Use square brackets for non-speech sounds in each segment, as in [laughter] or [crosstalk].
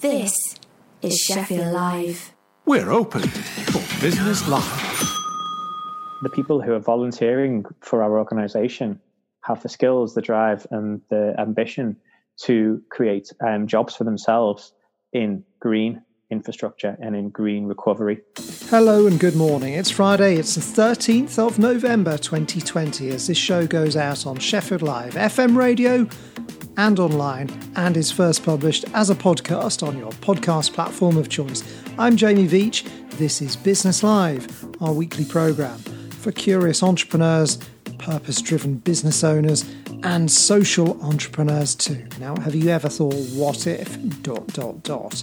This is Sheffield Live. We're open for business live. The people who are volunteering for our organisation have the skills, the drive, and the ambition to create um, jobs for themselves in green infrastructure and in green recovery. Hello and good morning. It's Friday, it's the 13th of November 2020 as this show goes out on Sheffield Live, FM radio, and online, and is first published as a podcast on your podcast platform of choice. I'm Jamie Veitch. This is Business Live, our weekly programme for curious entrepreneurs, purpose driven business owners, and social entrepreneurs too. Now, have you ever thought, what if? Dot, dot, dot.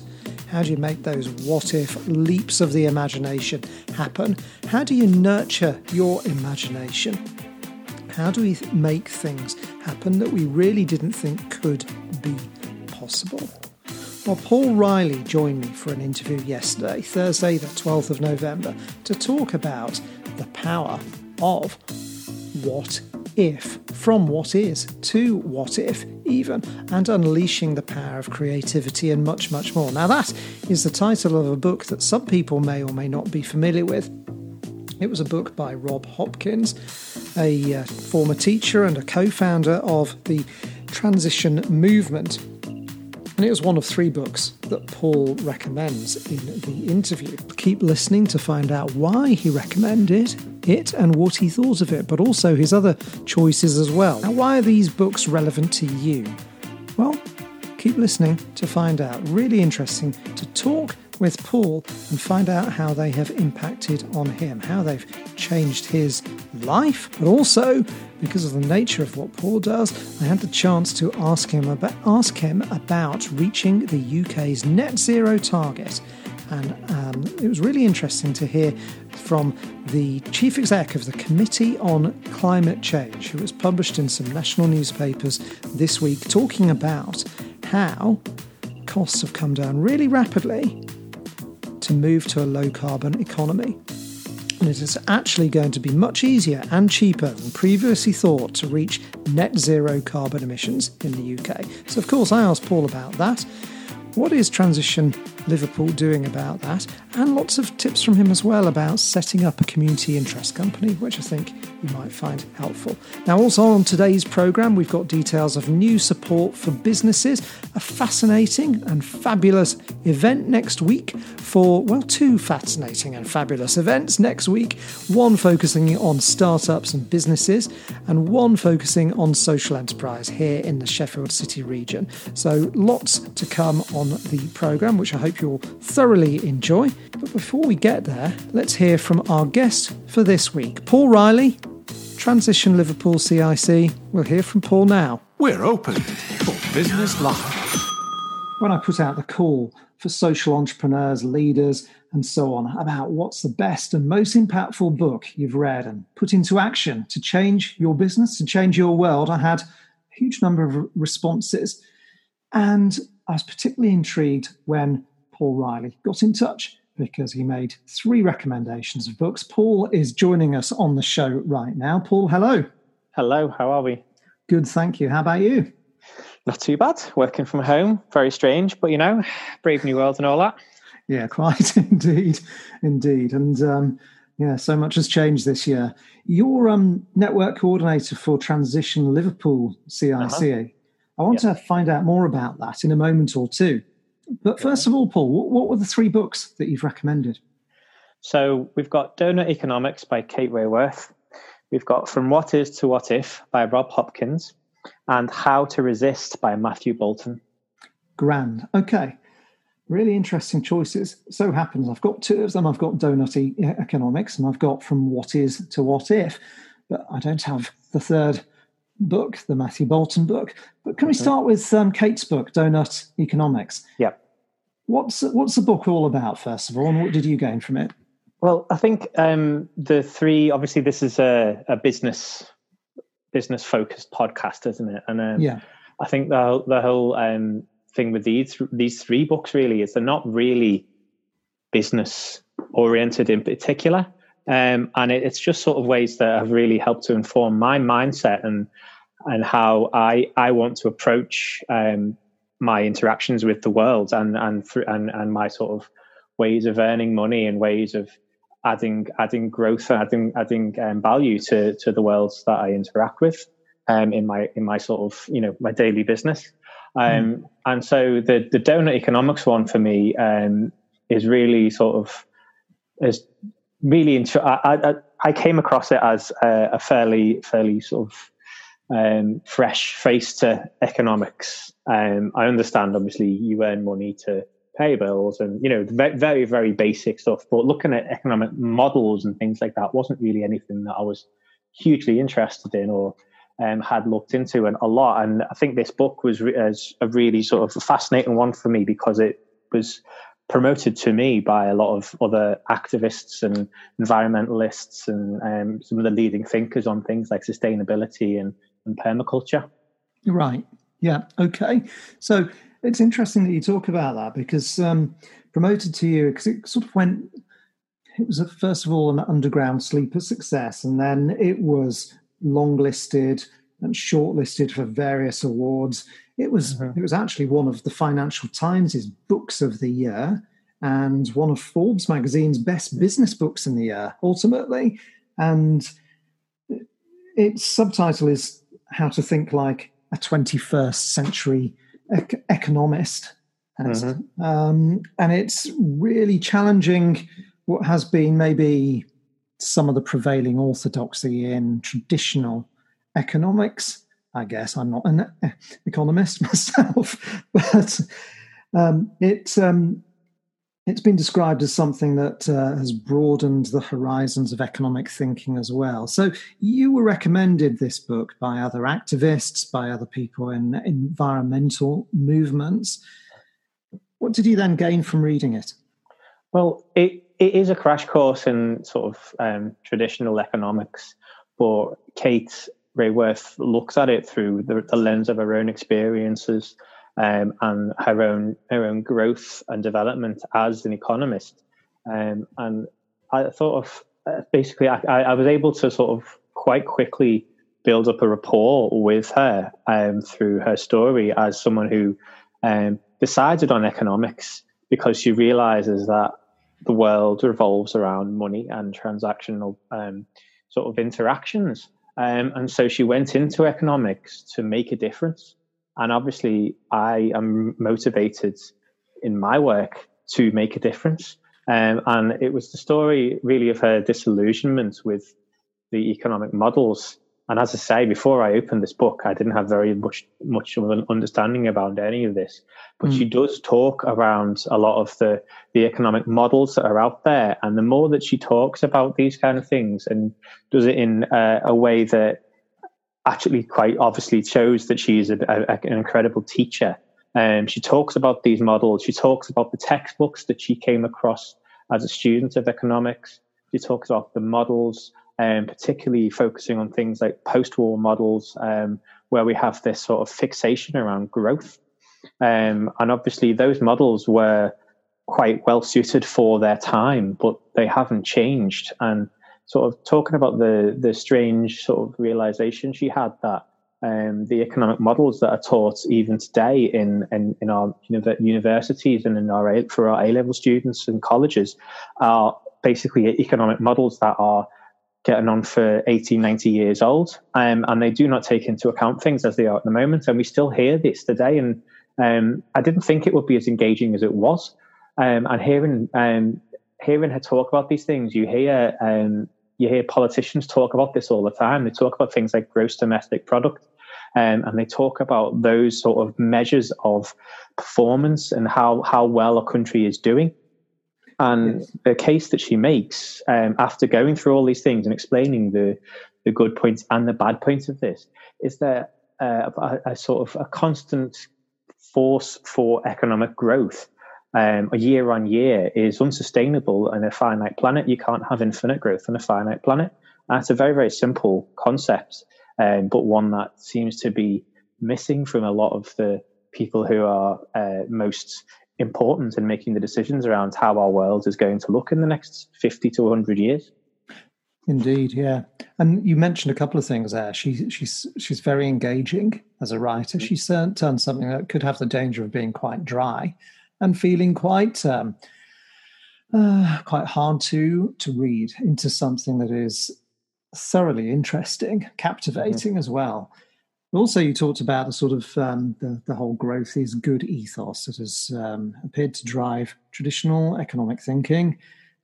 How do you make those what if leaps of the imagination happen? How do you nurture your imagination? How do we make things happen that we really didn't think could be possible? Well, Paul Riley joined me for an interview yesterday, Thursday, the 12th of November, to talk about the power of what if, from what is to what if, even, and unleashing the power of creativity and much, much more. Now, that is the title of a book that some people may or may not be familiar with. It was a book by Rob Hopkins, a uh, former teacher and a co founder of the Transition Movement. And it was one of three books that Paul recommends in the interview. Keep listening to find out why he recommended it and what he thought of it, but also his other choices as well. Now, why are these books relevant to you? Well, keep listening to find out. Really interesting to talk with Paul and find out how they have impacted on him, how they've changed his life, but also because of the nature of what Paul does, I had the chance to ask him about ask him about reaching the UK's net zero target. And um, it was really interesting to hear from the chief exec of the Committee on Climate Change, who was published in some national newspapers this week, talking about how costs have come down really rapidly to move to a low carbon economy. And it is actually going to be much easier and cheaper than previously thought to reach net zero carbon emissions in the UK. So, of course, I asked Paul about that. What is Transition Liverpool doing about that? And lots of tips from him as well about setting up a community interest company, which I think you might find helpful. Now, also on today's programme, we've got details of new support for businesses, a fascinating and fabulous event next week for, well, two fascinating and fabulous events next week. One focusing on startups and businesses, and one focusing on social enterprise here in the Sheffield City region. So, lots to come on the programme, which I hope you'll thoroughly enjoy. But before we get there, let's hear from our guest for this week, Paul Riley, Transition Liverpool CIC. We'll hear from Paul now. We're open for business life. When I put out the call for social entrepreneurs, leaders, and so on about what's the best and most impactful book you've read and put into action to change your business, to change your world, I had a huge number of responses. And I was particularly intrigued when Paul Riley got in touch because he made three recommendations of books. Paul is joining us on the show right now. Paul, hello. Hello, how are we? Good, thank you. How about you? Not too bad. Working from home, very strange, but you know, brave new world and all that. Yeah, [laughs] quite indeed, indeed, and um, yeah, so much has changed this year. You're um, network coordinator for Transition Liverpool CICA. Uh-huh. I want to find out more about that in a moment or two. But first of all, Paul, what were the three books that you've recommended? So we've got Doughnut Economics by Kate Raworth. We've got From What Is to What If by Rob Hopkins and How to Resist by Matthew Bolton. Grand. Okay. Really interesting choices. So happens I've got two of them. I've got Doughnut Economics and I've got From What Is to What If, but I don't have the third book, the Matthew Bolton book. But can we start with um, Kate's book, Doughnut Economics? Yeah. What's what's the book all about, first of all, and what did you gain from it? Well, I think um, the three. Obviously, this is a, a business business focused podcast, isn't it? And um, yeah, I think the the whole um, thing with these these three books really is they're not really business oriented in particular. Um, and it, it's just sort of ways that have really helped to inform my mindset and and how I I want to approach um, my interactions with the world and and and and my sort of ways of earning money and ways of adding adding growth and adding adding um, value to to the worlds that I interact with um, in my in my sort of you know my daily business. Um, mm. And so the the donut economics one for me um, is really sort of is really into. I, I, I came across it as a, a fairly fairly sort of um, fresh face to economics. Um, I understand, obviously, you earn money to pay bills and you know very very basic stuff. But looking at economic models and things like that wasn't really anything that I was hugely interested in or um, had looked into and a lot. And I think this book was re- a really sort of fascinating one for me because it was promoted to me by a lot of other activists and environmentalists and um, some of the leading thinkers on things like sustainability and, and permaculture. Right. Yeah. Okay. So it's interesting that you talk about that because um, promoted to you because it sort of went. It was a, first of all an underground sleeper success, and then it was longlisted and shortlisted for various awards. It was mm-hmm. it was actually one of the Financial Times' books of the year and one of Forbes magazine's best business books in the year, ultimately. And its subtitle is How to Think Like a 21st Century ec- Economist. Mm-hmm. Um, and it's really challenging what has been maybe some of the prevailing orthodoxy in traditional economics. I guess I'm not an economist [laughs] myself, but um, it um, it's been described as something that uh, has broadened the horizons of economic thinking as well. So you were recommended this book by other activists, by other people in environmental movements. What did you then gain from reading it? Well, it, it is a crash course in sort of um, traditional economics, but Kate Raworth looks at it through the, the lens of her own experiences um, and her own her own growth and development as an economist. Um, and I thought of uh, basically, I, I, was able to sort of quite quickly build up a rapport with her um, through her story as someone who um, decided on economics because she realizes that the world revolves around money and transactional um, sort of interactions. Um, and so she went into economics to make a difference. And obviously, I am motivated in my work to make a difference. Um, and it was the story really of her disillusionment with the economic models and as I say, before I opened this book, I didn't have very much much of an understanding about any of this. But mm. she does talk around a lot of the the economic models that are out there, and the more that she talks about these kind of things and does it in a, a way that actually quite obviously shows that she's a, a, an incredible teacher. Um, she talks about these models. She talks about the textbooks that she came across as a student of economics. She talks about the models um, particularly focusing on things like post-war models, um, where we have this sort of fixation around growth. Um, and obviously, those models were quite well suited for their time, but they haven't changed. And sort of talking about the the strange sort of realization she had that um, the economic models that are taught even today in in, in our universities and in our for our A level students and colleges are basically economic models that are getting on for 80, 90 years old. Um, and they do not take into account things as they are at the moment. And we still hear this today. And um, I didn't think it would be as engaging as it was. Um, and hearing um, hearing her talk about these things, you hear um, you hear politicians talk about this all the time. They talk about things like gross domestic product. Um, and they talk about those sort of measures of performance and how, how well a country is doing. And yes. the case that she makes um, after going through all these things and explaining the the good points and the bad points of this is that uh, a, a, sort of a constant force for economic growth um, year on year is unsustainable on a finite planet. You can't have infinite growth on a finite planet. And it's a very, very simple concept, um, but one that seems to be missing from a lot of the people who are uh, most important in making the decisions around how our world is going to look in the next 50 to 100 years. Indeed, yeah. And you mentioned a couple of things there. She, she's she's very engaging as a writer. She's turned something that could have the danger of being quite dry and feeling quite um, uh, quite hard to to read into something that is thoroughly interesting, captivating mm-hmm. as well. Also, you talked about the sort of um, the, the whole growth is good ethos that has um, appeared to drive traditional economic thinking.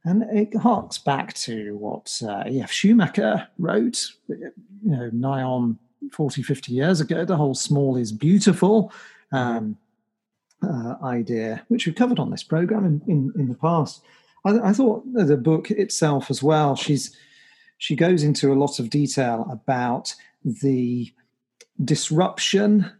And it harks back to what uh, E.F. Schumacher wrote, you know, nigh on 40, 50 years ago, the whole small is beautiful um, uh, idea, which we've covered on this program in, in, in the past. I, I, thought the book itself as well, she's she goes into a lot of detail about the disruption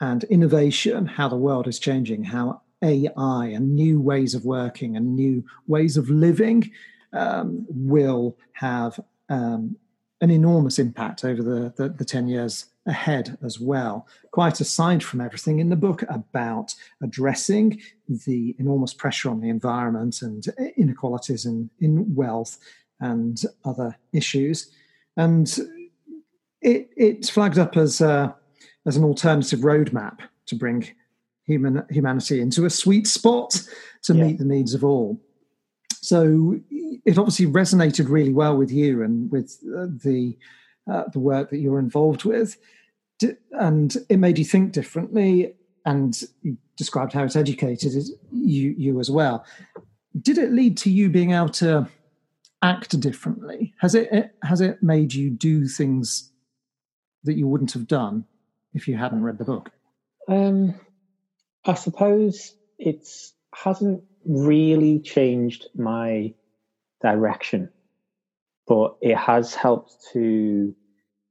and innovation, how the world is changing, how AI and new ways of working and new ways of living um, will have um, an enormous impact over the, the, the 10 years ahead as well. Quite aside from everything in the book about addressing the enormous pressure on the environment and inequalities in, in wealth and other issues. And it, it's flagged up as, a, as an alternative roadmap to bring human humanity into a sweet spot to yeah. meet the needs of all. So it obviously resonated really well with you and with uh, the uh, the work that you're involved with, and it made you think differently. And you described how it's educated you you as well. Did it lead to you being able to act differently? Has it has it made you do things that you wouldn't have done if you hadn't read the book? Um, I suppose it hasn't really changed my direction, but it has helped to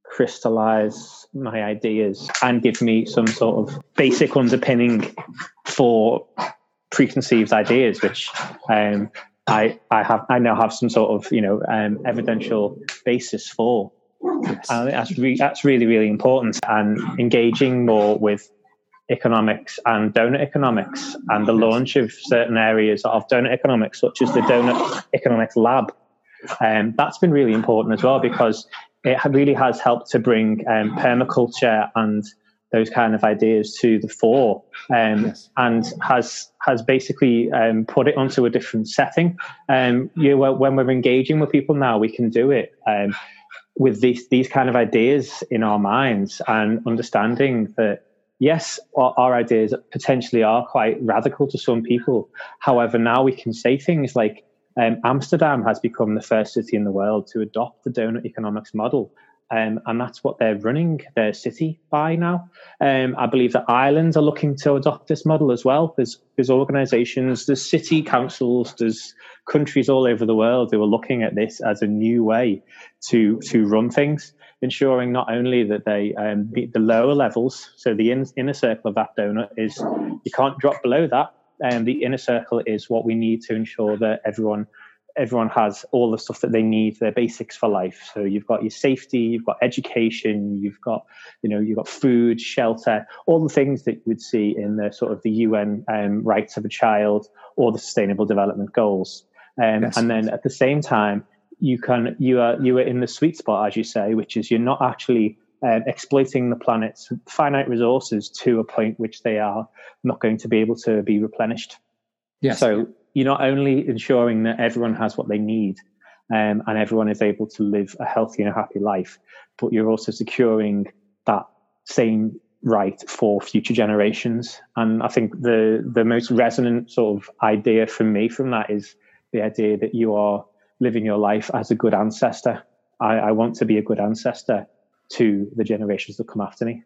crystallize my ideas and give me some sort of basic underpinning for preconceived ideas, which um, I I have I now have some sort of you know um, evidential basis for. Yes. that's re- that's really really important and engaging more with economics and donut economics and the launch of certain areas of donut economics, such as the Doughnut Economics Lab. Um, that's been really important as well because it really has helped to bring um, permaculture and those kind of ideas to the fore um, yes. and has has basically um, put it onto a different setting. Um, you know, when we're engaging with people now, we can do it um, with these these kind of ideas in our minds and understanding that yes, our, our, ideas potentially are quite radical to some people. However, now we can say things like um, Amsterdam has become the first city in the world to adopt the donut economics model. Um, and that's what they're running their city by now. Um, I believe that Ireland are looking to adopt this model as well. There's, there's organisations, there's city councils, there's countries all over the world who are looking at this as a new way to to run things ensuring not only that they um, the lower levels, so the in, inner circle of that donut is you can't drop below that. And um, the inner circle is what we need to ensure that everyone everyone has all the stuff that they need, their basics for life. So you've got your safety, you've got education, you've got, you know, you've got food, shelter, all the things that you would see in the sort of the UN um, rights of a child or the Sustainable Development Goals. Um, yes. And then at the same time, you can you are you are in the sweet spot, as you say, which is you're not actually um, exploiting the planet's finite resources to a point which they are not going to be able to be replenished. Yes. So you're not only ensuring that everyone has what they need um, and everyone is able to live a healthy and a happy life, but you're also securing that same right for future generations. And I think the the most resonant sort of idea for me from that is the idea that you are living your life as a good ancestor. I, I want to be a good ancestor to the generations that come after me.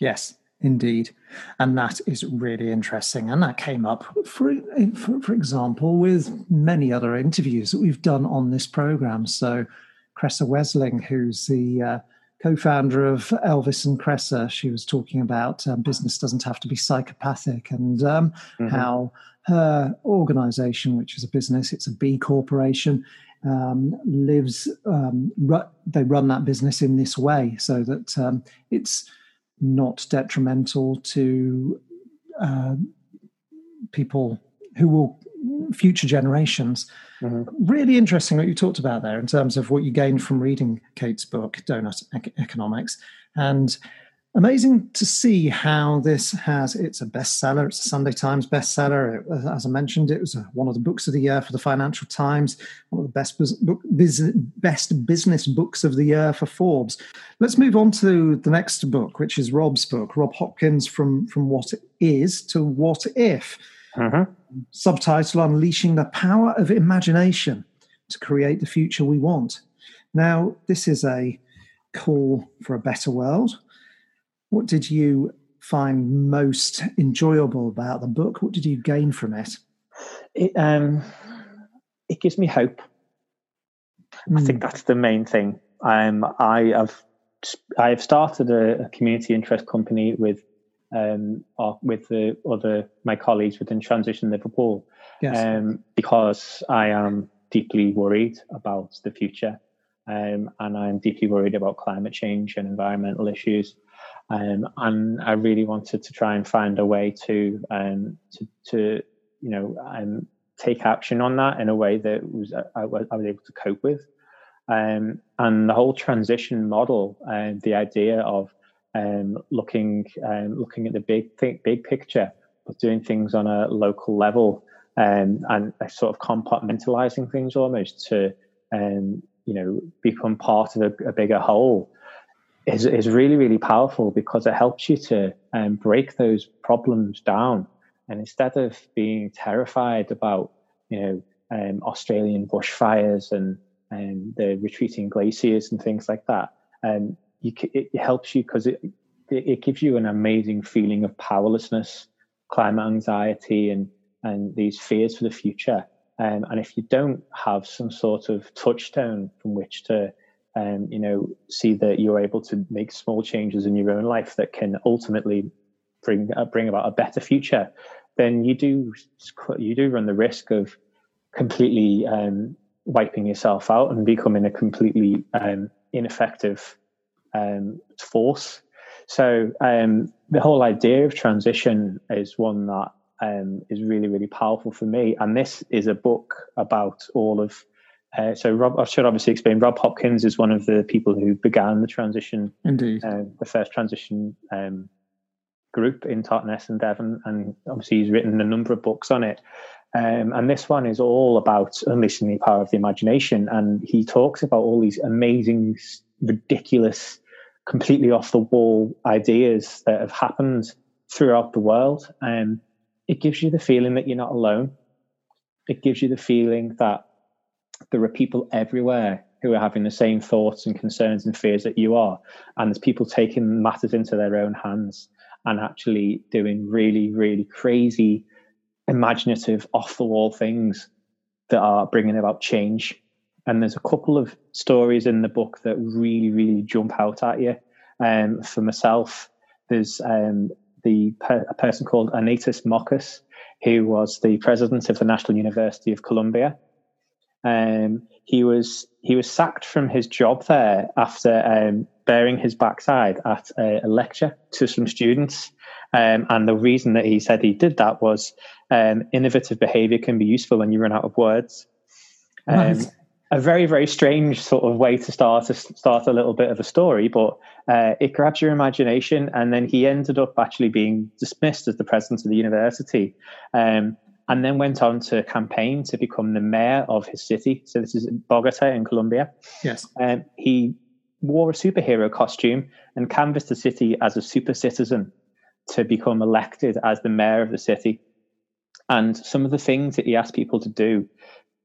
Yes, indeed. And that is really interesting. And that came up, for, for, for, example, with many other interviews that we've done on this program. So, Kresse Wesling, who's the uh, co founder of Elvis and Kresse, she was talking about um, business doesn't have to be psychopathic and um, mm-hmm. how her organization, which is a business, it's a B corporation, um, lives, um, ru- they run that business in this way so that um, it's not detrimental to uh, people who will future generations. Mm-hmm. Really interesting what you talked about there in terms of what you gained from reading Kate's book, Doughnut Economics, and amazing to see how this has it's a bestseller it's a sunday times bestseller. It, as i mentioned it was one of the books of the year for the financial times one of the best book, best business books of the year for forbes. Let's move on to the next book which is rob's book rob hopkins from from what is to what if. Uh-huh. subtitle unleashing the power of imagination to create the future we want. Now this is a call for a better world what did you find most enjoyable about the book? What did you gain from it? It, um, it gives me hope. Mm. I think hmm. that's the main thing. Um, I have I have started a, a community interest company with um, with the other my colleagues within Transition Liverpool, yes. um, because I am deeply worried about the future, um, and I'm deeply worried about climate change and environmental issues. Um, and I really wanted to try and find a way to um, to, to you know um, take action on that in a way that was I, I was able to cope with. Um, and the whole transition model, uh, the idea of um, looking um, looking at the big big picture, but doing things on a local level, and sort of compartmentalizing things almost to you know become part of a, a bigger whole is, is really, really powerful because it helps you to um, break those problems down. And instead of being terrified about, you know, um, Australian bushfires and, and the retreating glaciers and things like that, um, you, it, helps you because it, it gives you an amazing feeling of powerlessness, climate anxiety, and, and these fears for the future. Um, and if you don't have some sort of touchstone from which to um, you know, see that you're able to make small changes in your own life that can ultimately bring uh, bring about a better future, then you do you do run the risk of completely um, wiping yourself out and becoming a completely um, ineffective um, force. So um, the whole idea of transition is one that um, is really really powerful for me, and this is a book about all of uh, so Rob, I should obviously explain. Rob Hopkins is one of the people who began the transition, indeed, uh, the first transition um, group in Totnes and Devon, and obviously he's written a number of books on it. Um, and this one is all about unleashing the power of the imagination, and he talks about all these amazing, ridiculous, completely off the wall ideas that have happened throughout the world. And um, it gives you the feeling that you're not alone. It gives you the feeling that there are people everywhere who are having the same thoughts and concerns and fears that you are. And there's people taking matters into their own hands and actually doing really, really crazy, imaginative, off the wall things that are bringing about change. And there's a couple of stories in the book that really, really jump out at you. Um, for myself, there's um, the per- a person called Antanas Mockus, who was the president of the National University of Colombia um, he was he was sacked from his job there after um, bearing his backside at a, a lecture to some students. Um, and the reason that he said he did that was um, innovative behavior can be useful when you run out of words. Um, a very very strange sort of way to start to start a little bit of a story, but uh, it grabs your imagination. And then he ended up actually being dismissed as the president of the university. Um, and then went on to campaign to become the mayor of his city. So this is Bogota in Colombia. Yes. Um, he wore a superhero costume and canvassed the city as a super citizen to become elected as the mayor of the city. And some of the things that he asked people to do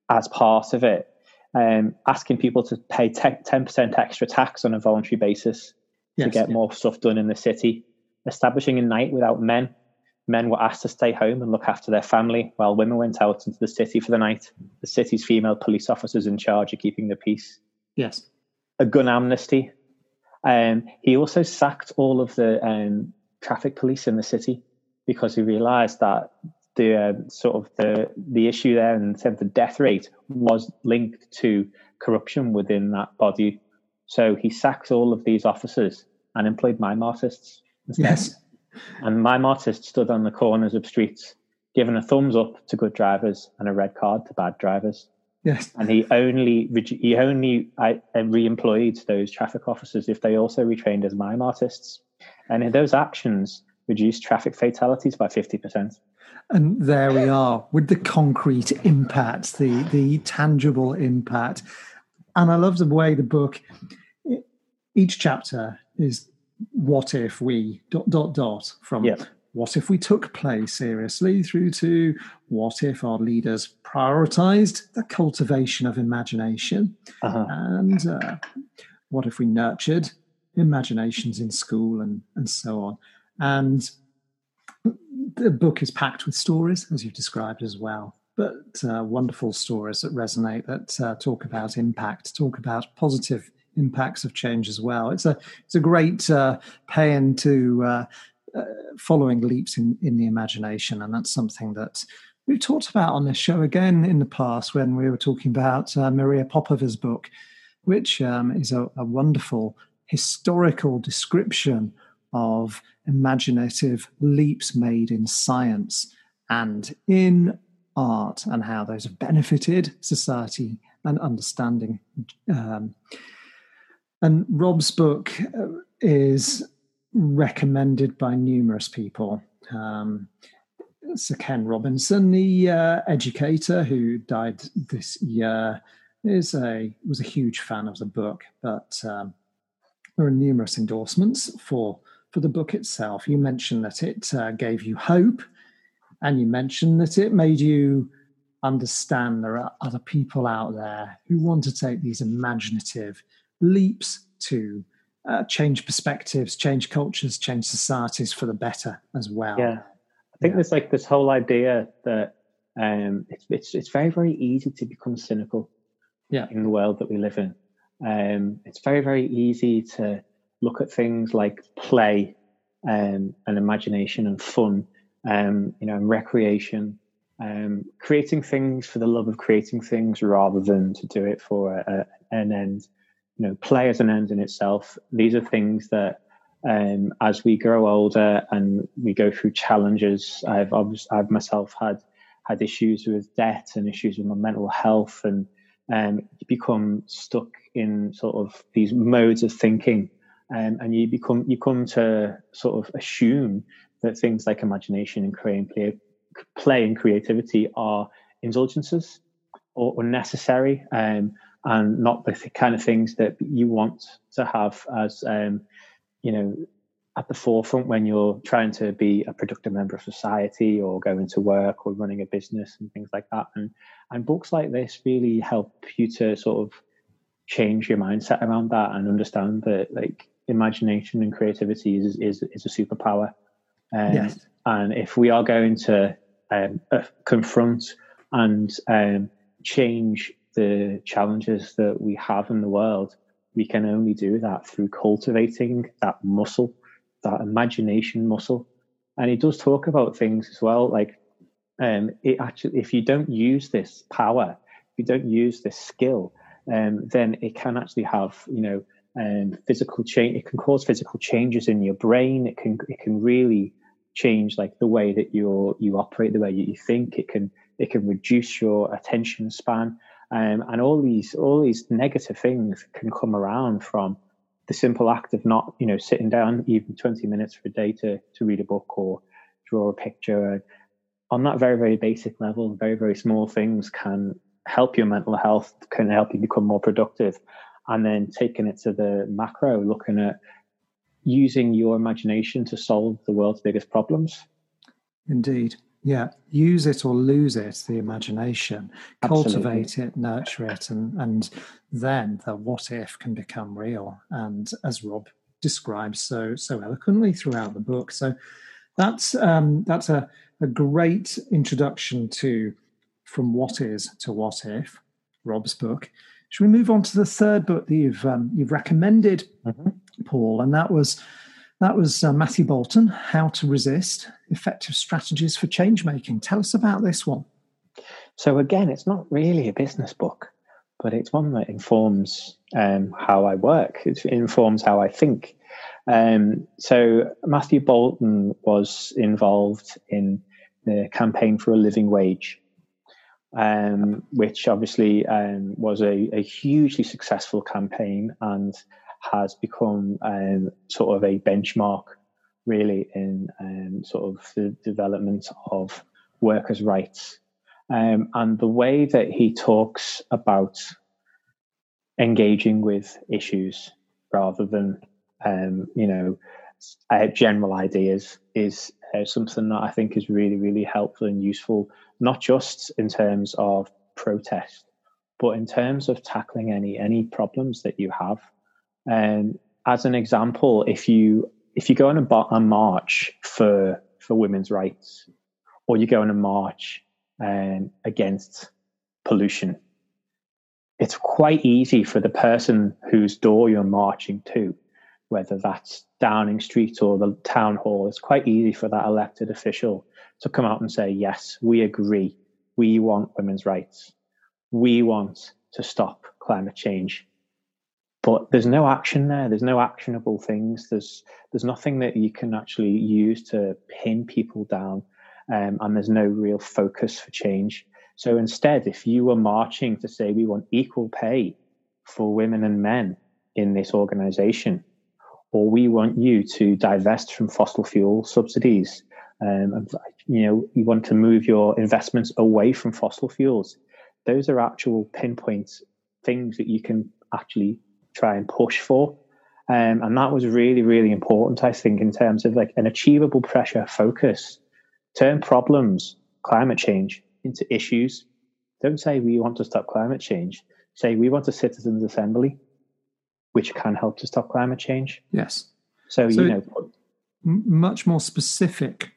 as part of it, um, asking people to pay 10% extra tax on a voluntary basis yes, to get yeah. more stuff done in the city, establishing a night without men men were asked to stay home and look after their family while women went out into the city for the night. The city's female police officers in charge of keeping the peace. Yes. A gun amnesty. Um, he also sacked all of the um, traffic police in the city because he realised that the uh, sort of the the issue there in terms of the death rate was linked to corruption within that body. So he sacked all of these officers and employed mime artists. Instead. Yes. And mime artists stood on the corners of streets giving a thumbs up to good drivers and a red card to bad drivers. Yes. And he only he only I, uh, re-employed those traffic officers if they also retrained as mime artists, and those actions reduced traffic fatalities by fifty percent. And there we are with the concrete impact, the the tangible impact. And I love the way the book, each chapter is what if we dot dot dot from yeah. what if we took play seriously through to what if our leaders prioritized the cultivation of imagination uh-huh. and uh, what if we nurtured imaginations in school and and so on and the book is packed with stories, as you've described as well, but uh, wonderful stories that resonate, that uh, talk about impact, talk about positive impacts of change as well. It's a it's a great uh, pay into uh, uh, following leaps in, in the imagination, and that's something that we've talked about on this show again in the past when we were talking about uh, Maria Popova's book, which um, is a, a wonderful historical description of imaginative leaps made in science and in art and how those have benefited society and understanding. Um, and Rob's book uh, is recommended by numerous people. Um, Sir Ken Robinson, the uh, educator who died this year, is a was a huge fan of the book. But um, there are numerous endorsements for for the book itself. You mentioned that it uh, gave you hope, and you mentioned that it made you understand there are other people out there who want to take these imaginative leaps to uh, change perspectives, change cultures, change societies for the better as well. Yeah, I think yeah. there's like this whole idea that um, it's it's it's very very easy to become cynical. Yeah. in the world that we live in, um, it's very very easy to look at things like play um, and imagination and fun, um, you know, and recreation, um, creating things for the love of creating things rather than to do it for a, a, an end. You know, play as an end in itself. These are things that, um, as we grow older and we go through challenges, I've I've myself had had issues with debt and issues with my mental health, and um, you become stuck in sort of these modes of thinking um, and you become you come to sort of assume that things like imagination and creating play, play and creativity are indulgences or unnecessary um, and not the kind of things that you want to have as um, you know at the forefront when you're trying to be a productive member of society or going to work or running a business and things like that and and books like this really help you to sort of change your mindset around that and understand that like imagination and creativity is is, is a superpower. Um, yes. And if we are going to um, uh, confront and um, change the challenges that we have in the world, we can only do that through cultivating that muscle, that imagination muscle. And he does talk about things as well, like um, it actually, if you don't use this power, if you don't use this skill, um, then it can actually have, you know, um, physical change. It can cause physical changes in your brain. It can it can really change like the way that you you operate, the way you think. It can it can reduce your attention span, um, and all these all these negative things can come around from the simple act of not you know sitting down even 20 minutes for a day to to read a book or draw a picture on that very very basic level very very small things can help your mental health can help you become more productive and then taking it to the macro, looking at using your imagination to solve the world's biggest problems. Indeed. Yeah. Use it or lose it, the imagination. Absolutely. Cultivate it, nurture it, and, and then the what if can become real. And as Rob describes so so eloquently throughout the book. So that's um, that's a, a great introduction to from what is to what if, Rob's book. Should we move on to the third book that you've um, you've recommended, mm-hmm. Paul? And that was that was uh, Matthew Bolton, How to Resist: Effective Strategies for Change Making. Tell us about this one. So again, it's not really a business book, but it's one that informs um, how I work. It informs how I think. Um, so Matthew Bolton was involved in the campaign for a living wage, um, which obviously um, was a, a, hugely successful campaign and has become um, sort of a benchmark, really, in um, sort of the development of workers' rights. Um, and the way that he talks about engaging with issues rather than, um, you know, uh, general ideas is uh, something that I think is really, really helpful and useful, not just in terms of protest, but in terms of tackling any any problems that you have. And um, as an example, if you if you go on a, a march for for women's rights, or you go on a march um, against pollution, it's quite easy for the person whose door you're marching to, whether that's Downing Street or the town hall, it's quite easy for that elected official to come out and say, yes, we agree. We want women's rights. We want to stop climate change. But there's no action there. There's no actionable things. There's there's nothing that you can actually use to pin people down, um, and there's no real focus for change. So instead, if you were marching to say we want equal pay for women and men in this organization, or we want you to divest from fossil fuel subsidies, um, and, you know, you want to move your investments away from fossil fuels. Those are actual pinpoint things that you can actually try and push for. Um, and that was really, really important, I think, in terms of like an achievable pressure focus. Turn problems, climate change, into issues. Don't say we want to stop climate change. Say we want a citizens' assembly, which can help to stop climate change. Yes. So, so you know, much more specific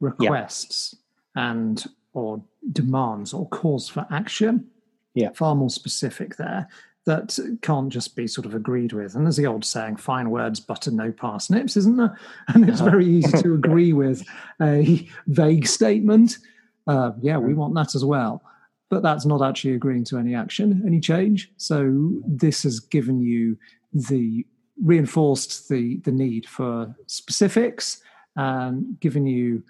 requests yeah. and or demands or calls for action. Yeah. Far more specific there that can't just be sort of agreed with. And there's the old saying, fine words, butter, no parsnips, isn't there? [laughs] And it's very easy to [laughs] agree with a vague statement uh, yeah, we want that as well. But that's not actually agreeing to any action, any change. So this has given you the reinforced the the need for specifics and given you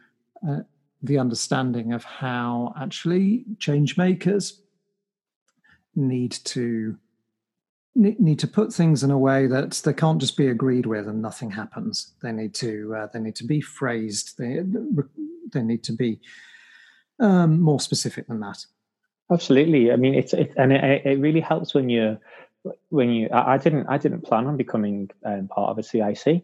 uh, the understanding of how actually change makers need to need to put things in a way that they can't just be agreed with and nothing happens. They need to uh, they need to be phrased. They they need to be um, more specific than that. Absolutely. I mean, it's it, and it, it really helps when you when you. I, I didn't I didn't plan on becoming um, part of a CIC,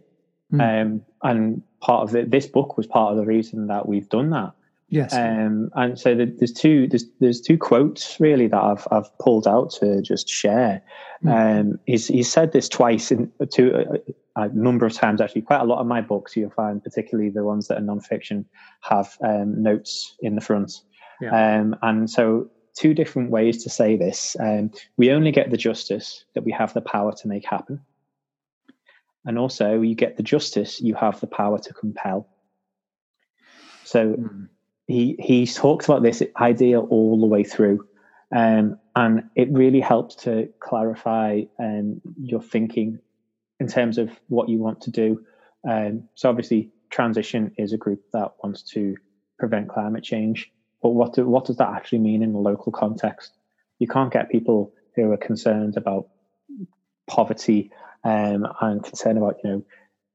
mm. um, and part of it, this book was part of the reason that we've done that. Yes. Um, and so the, there's two there's there's two quotes really that I've I've pulled out to just share. Mm. Um, he's he's said this twice in two uh, a number of times actually. Quite a lot of my books you'll find, particularly the ones that are nonfiction, have um, notes in the front. Yeah. Um, and so two different ways to say this. Um, we only get the justice that we have the power to make happen. And also, you get the justice you have the power to compel. So he he's talked about this idea all the way through, um, and it really helps to clarify um, your thinking in terms of what you want to do. Um, so obviously, transition is a group that wants to prevent climate change, but what do, what does that actually mean in a local context? You can't get people who are concerned about poverty um, and concerned about you know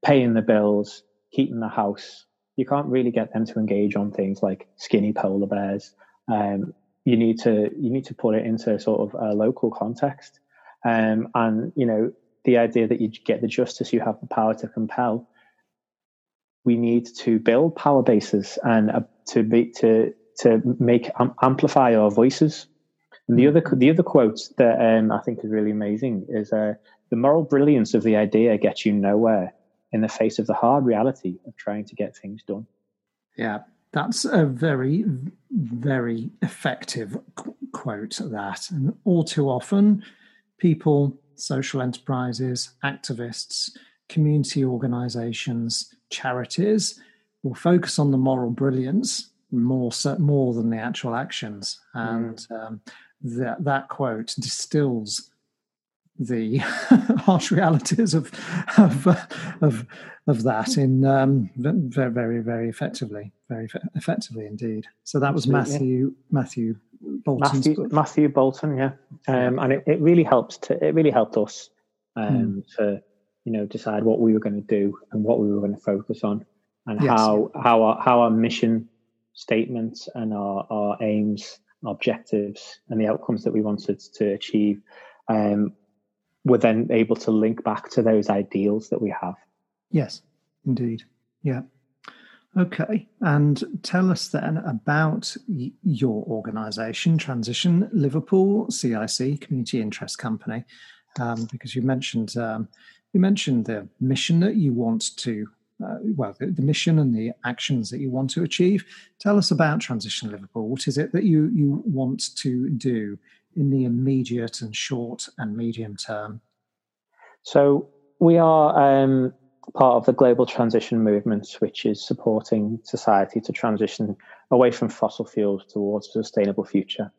paying the bills, heating the house, you can't really get them to engage on things like skinny polar bears. Um, you need to you need to put it into sort of a local context, um, and you know the idea that you get the justice, you have the power to compel. We need to build power bases and uh, to be to to make um, amplify our voices. And the other the other quote that um, I think is really amazing is uh, the moral brilliance of the idea gets you nowhere in the face of the hard reality of trying to get things done. Yeah, that's a very, very effective qu- quote, that. And all too often, people, social enterprises, activists, community organizations, charities will focus on the moral brilliance more more than the actual actions. And mm. um, that, that quote distills the [laughs] harsh realities of of of, of that in um, very very very effectively, very effectively indeed. So that was Matthew Matthew Bolton. Matthew, Matthew Bolton, yeah, um, and it, it really helps to it really helped us um, mm. to you know decide what we were going to do and what we were going to focus on and yes. how how our how our mission statements and our, our aims objectives and the outcomes that we wanted to achieve um, were then able to link back to those ideals that we have. Yes, indeed. Yeah. Okay. And tell us then about y- your organisation, Transition Liverpool CIC, Community Interest Company, um, because you mentioned um, you mentioned the mission that you want to uh, well, the, the, mission and the actions that you want to achieve. Tell us about Transition Liverpool. What is it that you, you want to do in the immediate and short and medium term? So, we are um, part of the global transition movement, which is supporting society to transition away from fossil fuels towards a sustainable future.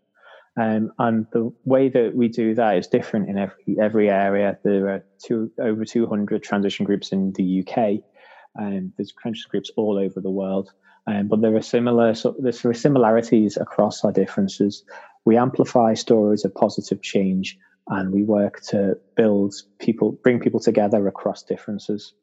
Um, and the way that we do that is different in every every area. There are two, over 200 transition groups in the UK, um, there's transition groups all over the world, um, but there are similar so there are similarities across our differences. We amplify stories of positive change, and we work to build people, bring people together across differences.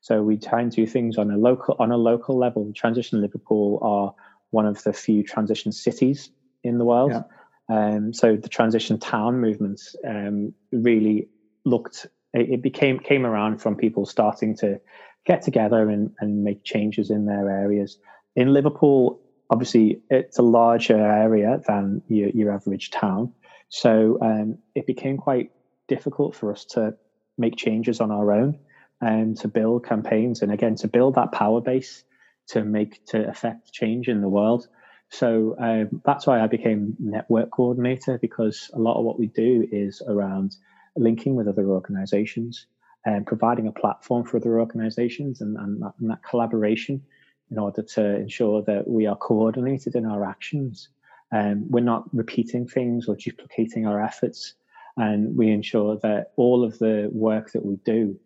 So we try and do things on a local on a local level. Transition Liverpool are one of the few transition cities in the world. Yeah. Um, so the transition town movement um, really looked. It, it became came around from people starting to get together and, and make changes in their areas. In Liverpool, obviously, it's a larger area than your, your average town. So um, it became quite difficult for us to make changes on our own and to build campaigns and again to build that power base to make to affect change in the world. So um, that's why I became network coordinator because a lot of what we do is around linking with other organizations and providing a platform for other organizations and, and, that, and that collaboration in order to ensure that we are coordinated in our actions. Um, we're not repeating things or duplicating our efforts. And we ensure that all of the work that we do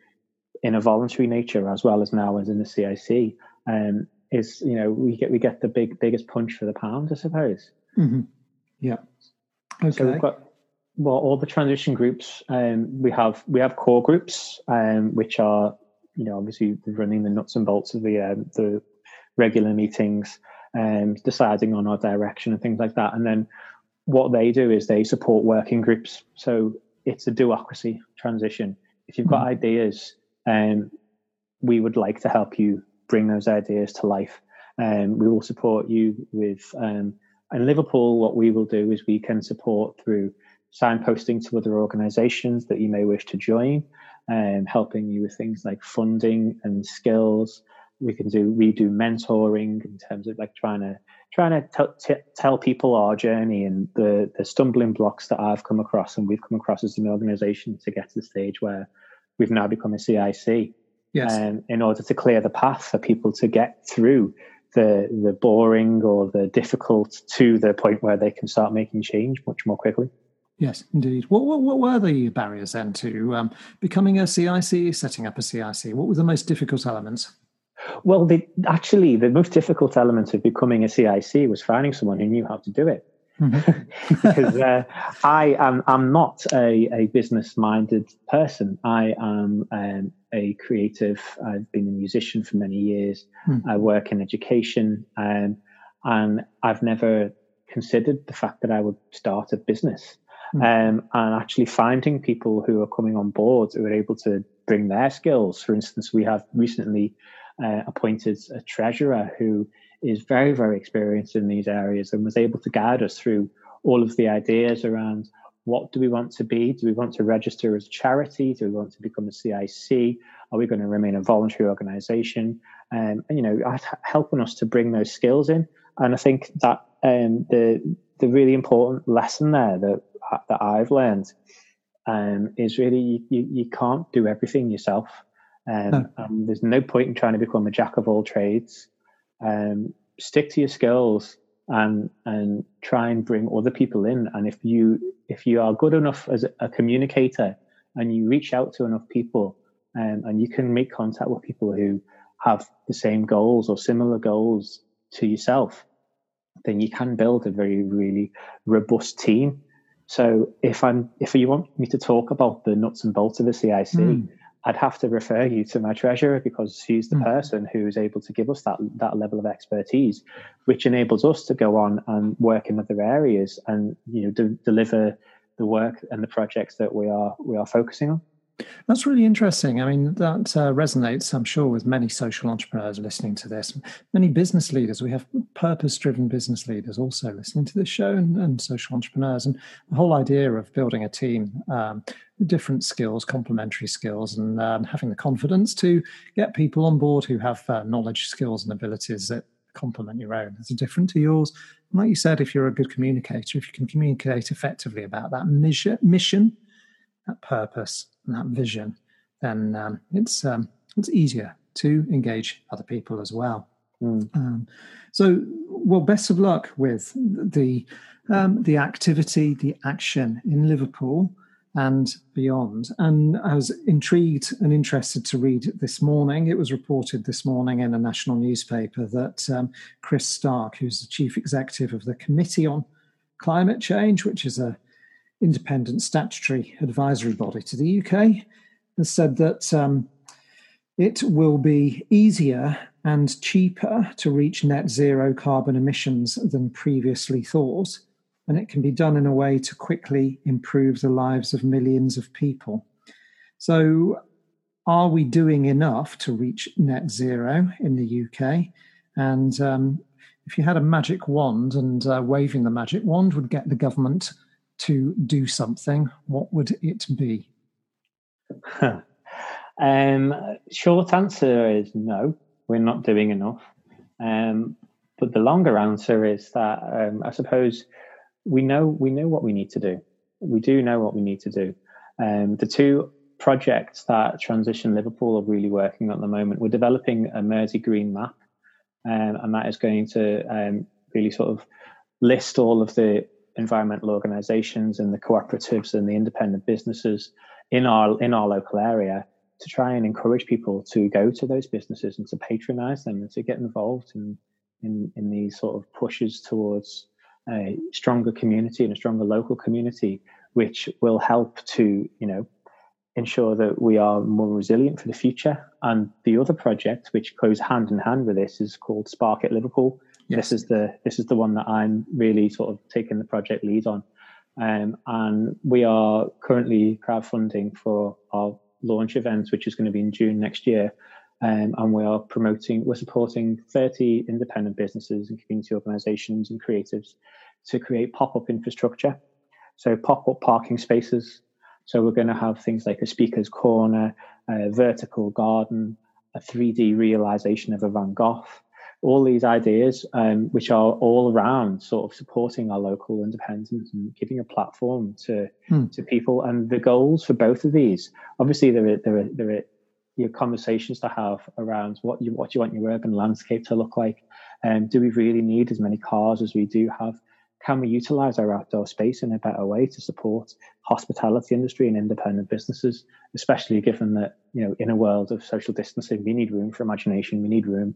in a voluntary nature, as well as now as in the CIC, um, is you know we get we get the big biggest punch for the pound, I suppose. Mm-hmm. Yeah. Okay. So we've got well, all the transition groups, um, we have we have core groups, um, which are you know obviously running the nuts and bolts of the um, the regular meetings, and um, deciding on our direction and things like that. And then what they do is they support working groups. So it's a do-ocracy transition. If you've got mm-hmm. ideas, um, we would like to help you bring those ideas to life. Um, we will support you with. Um, in Liverpool, what we will do is we can support through signposting to other organizations that you may wish to join, um, helping you with things like funding and skills. We can do we do mentoring in terms of like trying to trying to t- t- tell people our journey and the the stumbling blocks that I've come across and we've come across as an organization to get to the stage where we've now become a CIC. Yes. Um, in order to clear the path for people to get through the the boring or the difficult to the point where they can start making change much more quickly. Yes, indeed. What, what, what were the barriers then to um, becoming a CIC, setting up a CIC? What were the most difficult elements? Well, the, actually, the most difficult element of becoming a CIC was finding someone who knew how to do it. Mm-hmm. [laughs] [laughs] because uh, I am I'm not a, a business minded person. I am um, a creative. I've been a musician for many years. Mm. I work in education, um, and I've never considered the fact that I would start a business. Hmm. um, and actually finding people who are coming on board who are able to bring their skills. For instance, we have recently uh, appointed a treasurer who is very, very experienced in these areas and was able to guide us through all of the ideas around what do we want to be? Do we want to register as a charity? Do we want to become a CIC? Are we going to remain a voluntary organization? Um, and, you know, helping us to bring those skills in. And I think that um, the the really important lesson there that that I've learned um, is really you, you, can't do everything yourself. Um, no. and there's no point in trying to become a jack of all trades. Um, stick to your skills and and try and bring other people in. And if you if you are good enough as a, communicator and you reach out to enough people um, and you can make contact with people who have the same goals or similar goals to yourself, then you can build a very, really robust team. So if I'm, if you want me to talk about the nuts and bolts of the CIC, mm. I'd have to refer you to my treasurer because she's the mm. person who is able to give us that that level of expertise, which enables us to go on and work in other areas and you know de- deliver the work and the projects that we are we are focusing on. That's really interesting. I mean, that uh, resonates, I'm sure, with many social entrepreneurs listening to this, many business leaders. We have purpose driven business leaders also listening to this show and, and, social entrepreneurs. And the whole idea of building a team, um, different skills, complementary skills, and um, having the confidence to get people on board who have uh, knowledge, skills, and abilities that complement your own, that's different to yours. And like you said, if you're a good communicator, if you can communicate effectively about that mission, that purpose, and that vision, then um, it's um, it's easier to engage other people as well. Mm. Um, so, well, best of luck with the um, the activity, the action in Liverpool and beyond. And I was intrigued and interested to read this morning. It was reported this morning in a national newspaper that um, Chris Stark, who's the chief executive of the Committee on Climate Change, which is a independent statutory advisory body to the UK, has said that um, it will be easier and cheaper to reach net zero carbon emissions than previously thought, and it can be done in a way to quickly improve the lives of millions of people. So, are we doing enough to reach net zero in the UK? And um, if you had a magic wand and uh, waving the magic wand would get the government to do something, what would it be? um, short answer is no, we're not doing enough. Um, but the longer answer is that um, I suppose we know we know what we need to do. We do know what we need to do. Um, the two projects that Transition Liverpool are really working on at the moment, we're developing a Mersey Green map, um, and that is going to um, really sort of list all of the environmental organizations and the cooperatives and the independent businesses in our in our local area to try and encourage people to go to those businesses and to patronize them and to get involved in in, in these sort of pushes towards a stronger community and a stronger local community, which will help to you know ensure that we are more resilient for the future. And the other project, which goes hand in hand with this, is called Sparkit Liverpool, Yes. This is the this is the one that I'm really sort of taking the project lead on, um, and we are currently crowdfunding for our launch event, which is going to be in June next year. Um, and we are promoting, we're supporting 30 independent businesses and community organizations and creatives to create pop up infrastructure. So, pop up parking spaces. So, we're going to have things like a speaker's corner, a vertical garden, a 3D realization of a Van Gogh, all these ideas, um, which are all around sort of supporting our local independence and giving a platform to hmm. to people. And the goals for both of these, obviously, there are there are there are your conversations to have around what you what you want your urban landscape to look like. And um, do we really need as many cars as we do have? Can we utilize our outdoor space in a better way to support hospitality industry and independent businesses especially given that you know in a world of social distancing we need room for imagination we need room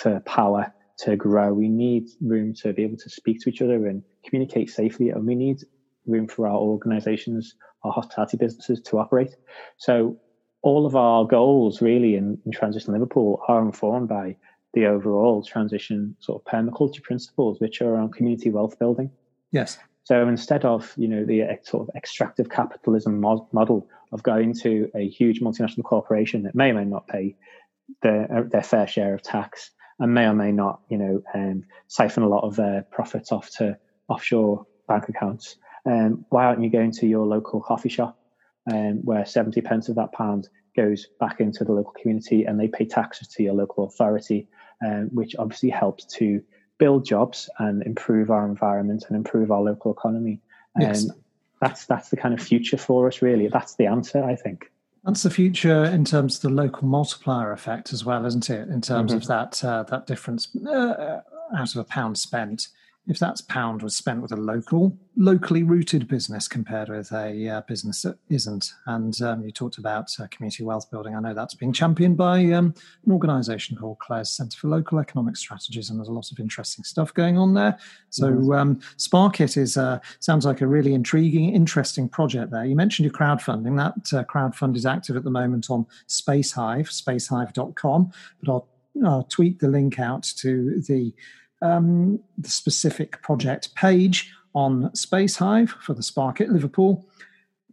for power to grow we need room to be able to speak to each other and communicate safely and we need room for our organizations our hospitality businesses to operate. So all of our goals really in, in transition liverpool are informed by the overall transition sort of permaculture principles, which are around community wealth building. Yes. So instead of you know the sort of extractive capitalism model of going to a huge multinational corporation that may or may not pay their uh, their fair share of tax and may or may not you know um, siphon a lot of their profits off to offshore bank accounts, um, why aren't you going to your local coffee shop um, where seventy pence of that pound goes back into the local community and they pay taxes to your local authority um, which obviously helps to build jobs and improve our environment and improve our local economy. Yes. Um, that's that's the kind of future for us, really. That's the answer, I think. That's the future in terms of the local multiplier effect as well, isn't it? In terms mm-hmm. of that uh, that difference uh, out of a pound spent if that pound was spent with a local, locally rooted business compared with a uh, business that isn't. And um, you talked about uh, community wealth building. I know that's being championed by um, an organisation called CLES Centre for Local Economic Strategies, and there's a lot of interesting stuff going on there. So mm-hmm. um, Sparkit is uh, sounds like a really intriguing, interesting project there. You mentioned your crowdfunding. That uh, crowdfund is active at the moment on Spacehive, spacehive.com, but I'll, I'll tweet the link out to the um, the specific project page on Spacehive for the Spark Sparkit Liverpool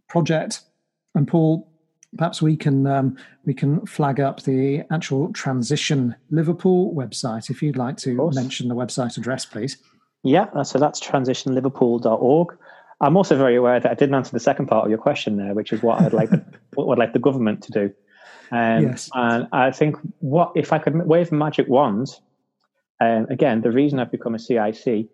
project. And Paul, perhaps we can um, we can flag up the actual Transition Liverpool website if you'd like to mention the website address, please. Yeah, so that's transitionliverpool.org. I'm also very aware that I didn't answer the second part of your question there, which is what I'd like [laughs] what I'd like the government to do. Um, yes. And I think what if I could wave a magic wand um, again, the reason I've become a CIC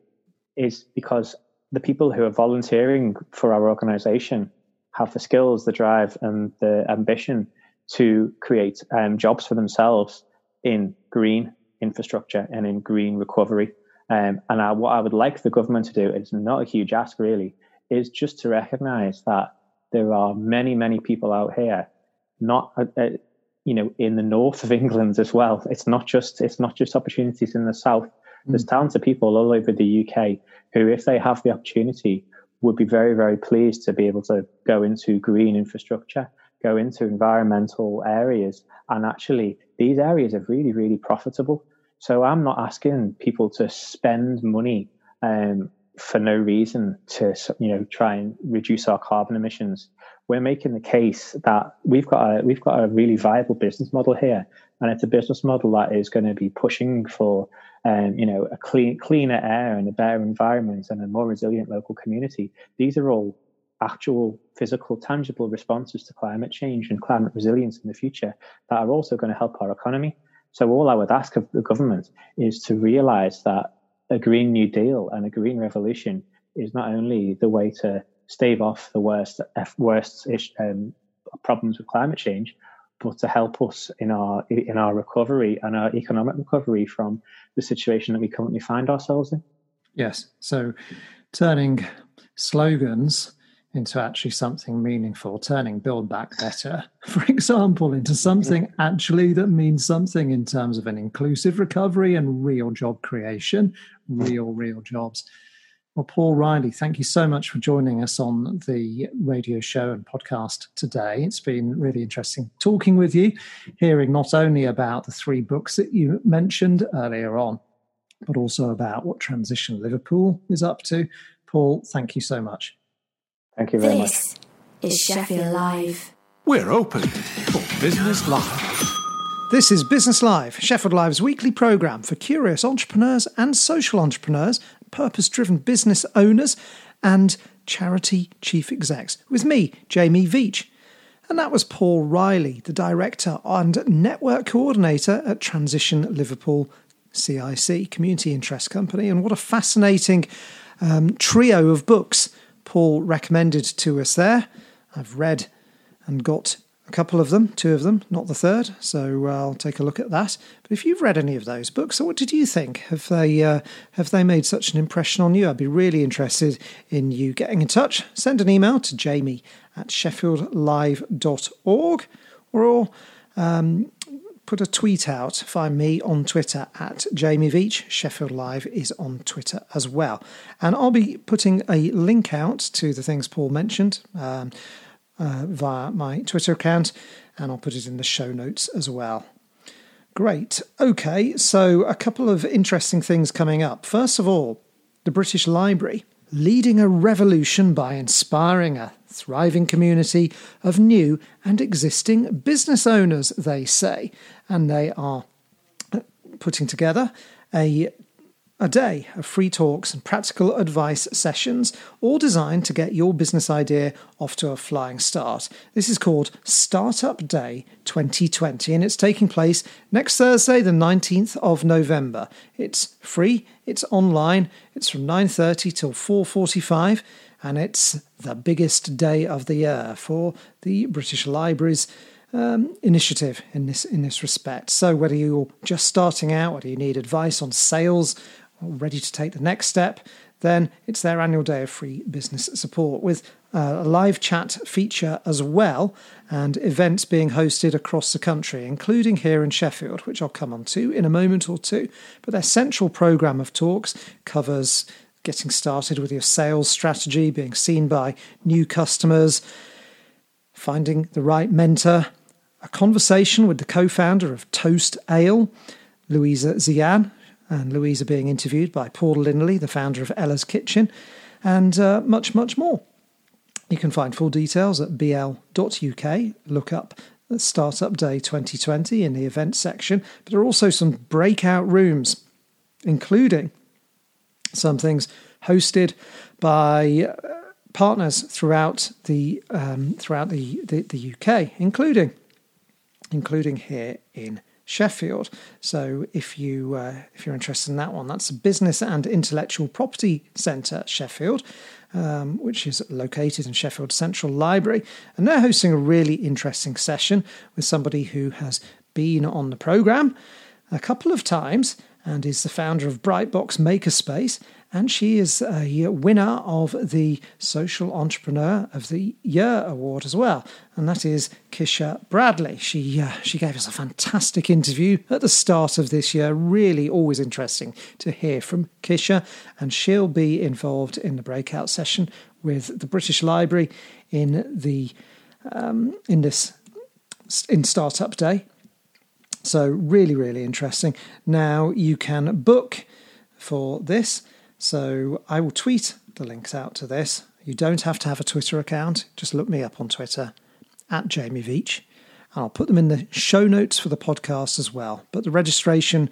is because the people who are volunteering for our organization have the skills, the drive, and the ambition to create um, jobs for themselves in green infrastructure and in green recovery. Um, and I, what I would like the government to do, it's not a huge ask really, is just to recognize that there are many, many people out here not uh, uh you know in the north of England as well. It's not just it's not just opportunities in the south. There's mm. talented people all over the UK who, if they have the opportunity, would be very very pleased to be able to go into green infrastructure, go into environmental areas, and actually these areas are really really profitable. So I'm not asking people to spend money um, for no reason to you know try and reduce our carbon emissions we're making the case that we've got a we've got a really viable business model here, and it's a business model that is going to be pushing for um, you know a clean cleaner air and a better environment and a more resilient local community. These are all actual physical tangible responses to climate change and climate resilience in the future that are also going to help our economy so all i would ask of the government is to realize that a green new deal and a green revolution is not only the way to stave off the worst worst um, problems with climate change, but to help us in our in our recovery and our economic recovery from the situation that we currently find ourselves in. Yes, so turning slogans into actually something meaningful, turning Build Back Better, [laughs] for example, into something actually that means something in terms of an inclusive recovery and real job creation, real, real jobs. Well, Paul Riley, thank you so much for joining us on the radio show and podcast today. It's been really interesting talking with you, hearing not only about the three books that you mentioned earlier on, but also about what Transition Liverpool is up to. Paul, thank you so much. Thank you very this much. This is Sheffield Live. We're open for Business Live. This is Business Live, Sheffield Live's weekly programme for curious entrepreneurs and social entrepreneurs purpose driven business owners, and charity chief execs, with me, Jamie Veitch. And that was Paul Riley, the director and network coordinator at Transition Liverpool CIC, Community Interest Company. And what a fascinating um, trio of books Paul recommended to us there. I've read and got a couple of them, two of them, not the third. So I'll take a look at that. But if you've read any of those books, what did you think? Have they uh, have they made such an impression on you? I'd be really interested in you getting in touch. Send an email to jamie at sheffieldlive.org or um, put a tweet out. Find me on Twitter at Jamie Veitch. Sheffield Live is on Twitter as well. And I'll be putting a link out to the things Paul mentioned. Um, uh, via my Twitter account, and I'll put it in the show notes as well. Great. Okay, so a couple of interesting things coming up. First of all, the British Library leading a revolution by inspiring a thriving community of new and existing business owners, they say. And they are putting together a a day of free talks and practical advice sessions, all designed to get your business idea off to a flying start. This is called Startup Day 2020 and it's taking place next Thursday the 19th of November. It's free, it's online, it's from 9:30 till 4:45 and it's the biggest day of the year for the British Libraries um, initiative in this in this respect. So whether you're just starting out, whether you need advice on sales, ready to take the next step, then it's their annual day of free business support with a live chat feature as well and events being hosted across the country, including here in Sheffield, which I'll come on to in a moment or two. But their central programme of talks covers getting started with your sales strategy, being seen by new customers, finding the right mentor, a conversation with the co founder of Toast Ale, Louisa Ziane, and Louisa being interviewed by Paul Lindley, the founder of Ella's Kitchen, and uh, much, much more. You can find full details at bl.uk. Look up Startup Day 2020 in the events section, but there are also some breakout rooms, including some things hosted by uh, partners throughout the um, throughout the, the, the UK, including including here in Sheffield. So if you uh, if you're interested in that one, that's the Business and Intellectual Property Centre Sheffield, um, which is located in Sheffield Central Library, and they're hosting a really interesting session with somebody who has been on the programme a couple of times and is the founder of Brightbox Makerspace. And she is a winner of the Social Entrepreneur of the Year award as well, and that is Kisha Bradley. She uh, she gave us a fantastic interview at the start of this year. Really, always interesting to hear from Kisha, and she'll be involved in the breakout session with the British Library in the um, in this in Startup Day so, really, really interesting. Now, you can book for this. So, I will tweet the links out to this. You don't have to have a Twitter account, just look me up on Twitter at Jamie Veitch. And I'll put them in the show notes for the podcast as well. But the registration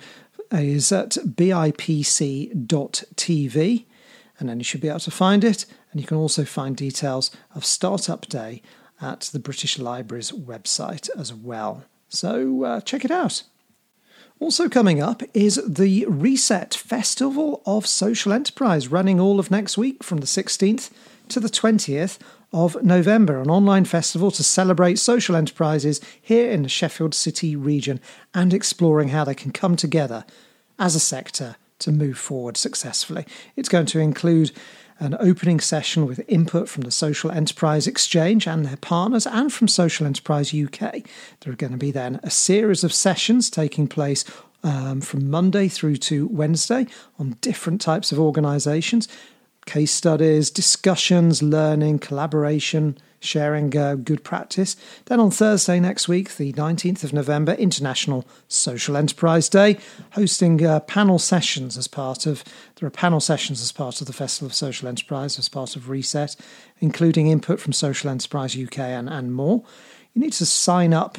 is at bipc.tv, and then you should be able to find it. And you can also find details of Startup Day at the British Library's website as well. So uh, check it out. Also, coming up is the Reset Festival of Social Enterprise, running all of next week from the 16th to the 20th of November, an online festival to celebrate social enterprises here in the Sheffield City region and exploring how they can come together as a sector to move forward successfully. It's going to include an opening session with input from the Social Enterprise Exchange and their partners, and from Social Enterprise UK. There are going to be then a series of sessions taking place um, from Monday through to Wednesday on different types of organisations case studies, discussions, learning, collaboration, sharing uh, good practice. Then on Thursday next week, the 19th of November, International Social Enterprise Day, hosting uh, panel sessions as part of, there are panel sessions as part of the Festival of Social Enterprise, as part of Reset, including input from Social Enterprise UK and, and more. You need to sign up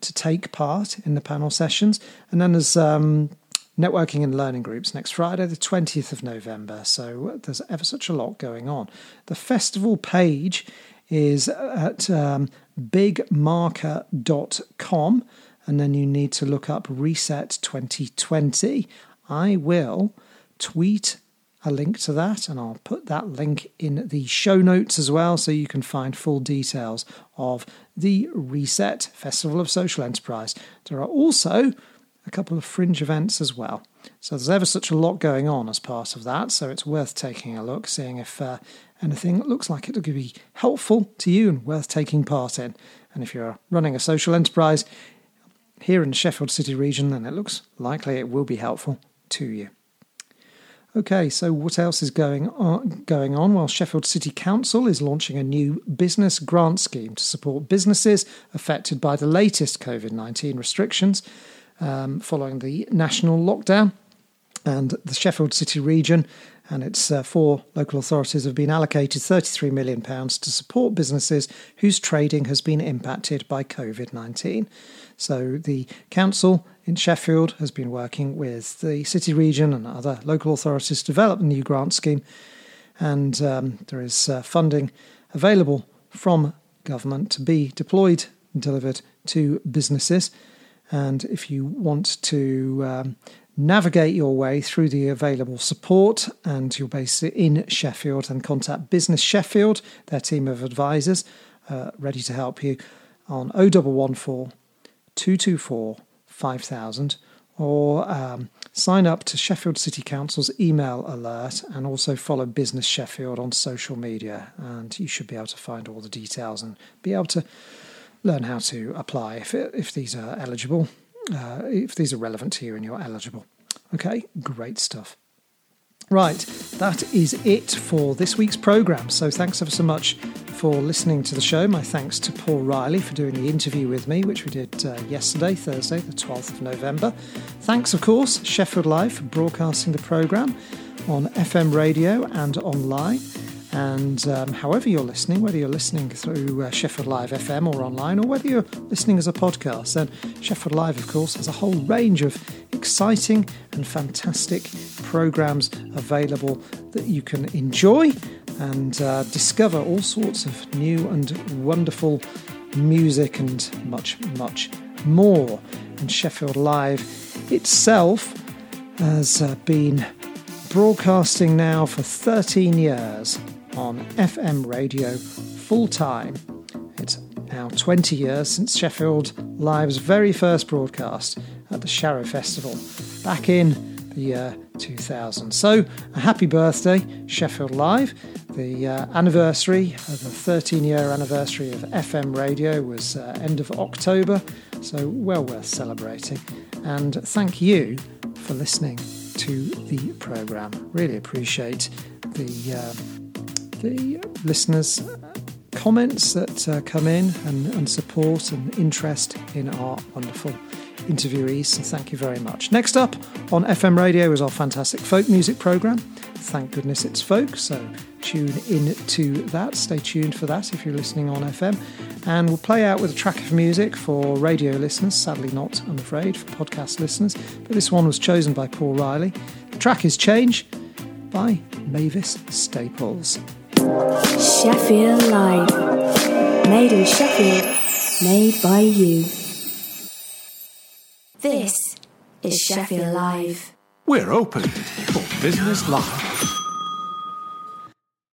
to take part in the panel sessions. And then there's um, networking and learning groups next Friday, the 20th of November. So there's ever such a lot going on. The festival page is at um, bigmarker.com, and then you need to look up Reset 2020. I will tweet a link to that, and I'll put that link in the show notes as well so you can find full details of the Reset Festival of Social Enterprise. There are also a couple of fringe events as well. So there's ever such a lot going on as part of that, so it's worth taking a look, seeing if uh, anything that looks like it could be helpful to you and worth taking part in. And if you're running a social enterprise here in the Sheffield City region, then it looks likely it will be helpful to you. Okay, so what else is going on? Going on? Well, Sheffield City Council is launching a new business grant scheme to support businesses affected by the latest COVID 19 restrictions um, following the national lockdown. And the Sheffield City region and its uh, four local authorities have been allocated £33 million to support businesses whose trading has been impacted by COVID 19. So the council in Sheffield has been working with the city region and other local authorities to develop a new grant scheme, and um, there is uh, funding available from government to be deployed and delivered to businesses. And if you want to um, navigate your way through the available support and you're based in Sheffield, and contact Business Sheffield, their team of advisors, uh, ready to help you on 0114 224 5000 or um, sign up to Sheffield City Council's email alert and also follow Business Sheffield on social media. And you should be able to find all the details and be able to learn how to apply if, if these are eligible, uh, if these are relevant to you and you're eligible. Okay, great stuff. Right, that is it for this week's programme. So, thanks ever so much for listening to the show. My thanks to Paul Riley for doing the interview with me, which we did uh, yesterday, Thursday, the 12th of November. Thanks, of course, Sheffield Live for broadcasting the programme on FM radio and online. And um, however you're listening, whether you're listening through uh, Sheffield Live FM or online, or whether you're listening as a podcast, then Sheffield Live, of course, has a whole range of exciting and fantastic programs available that you can enjoy and uh, discover all sorts of new and wonderful music and much, much more. And Sheffield Live itself has uh, been broadcasting now for 13 years on FM radio full time. It's now 20 years since Sheffield Live's very first broadcast at the Sharrow Festival back in the year 2000. So, a happy birthday, Sheffield Live. The uh, anniversary, uh, the 13 year anniversary of FM radio was uh, end of October, so well worth celebrating. And thank you for listening to the programme. Really appreciate the um, the listeners' comments that uh, come in and, and, support and interest in our wonderful interviewees. So thank you very much. Next up on FM radio is our fantastic folk music programme. Thank goodness it's folk, so tune in to that. Stay tuned for that if you're listening on FM. And we'll play out with a track of music for radio listeners, sadly not, I'm afraid, for podcast listeners. But this one was chosen by Paul Riley. The track is Change by Mavis Staples. Sheffield Live. Made in Sheffield, made by you. This is Sheffield Live. We're open for business live.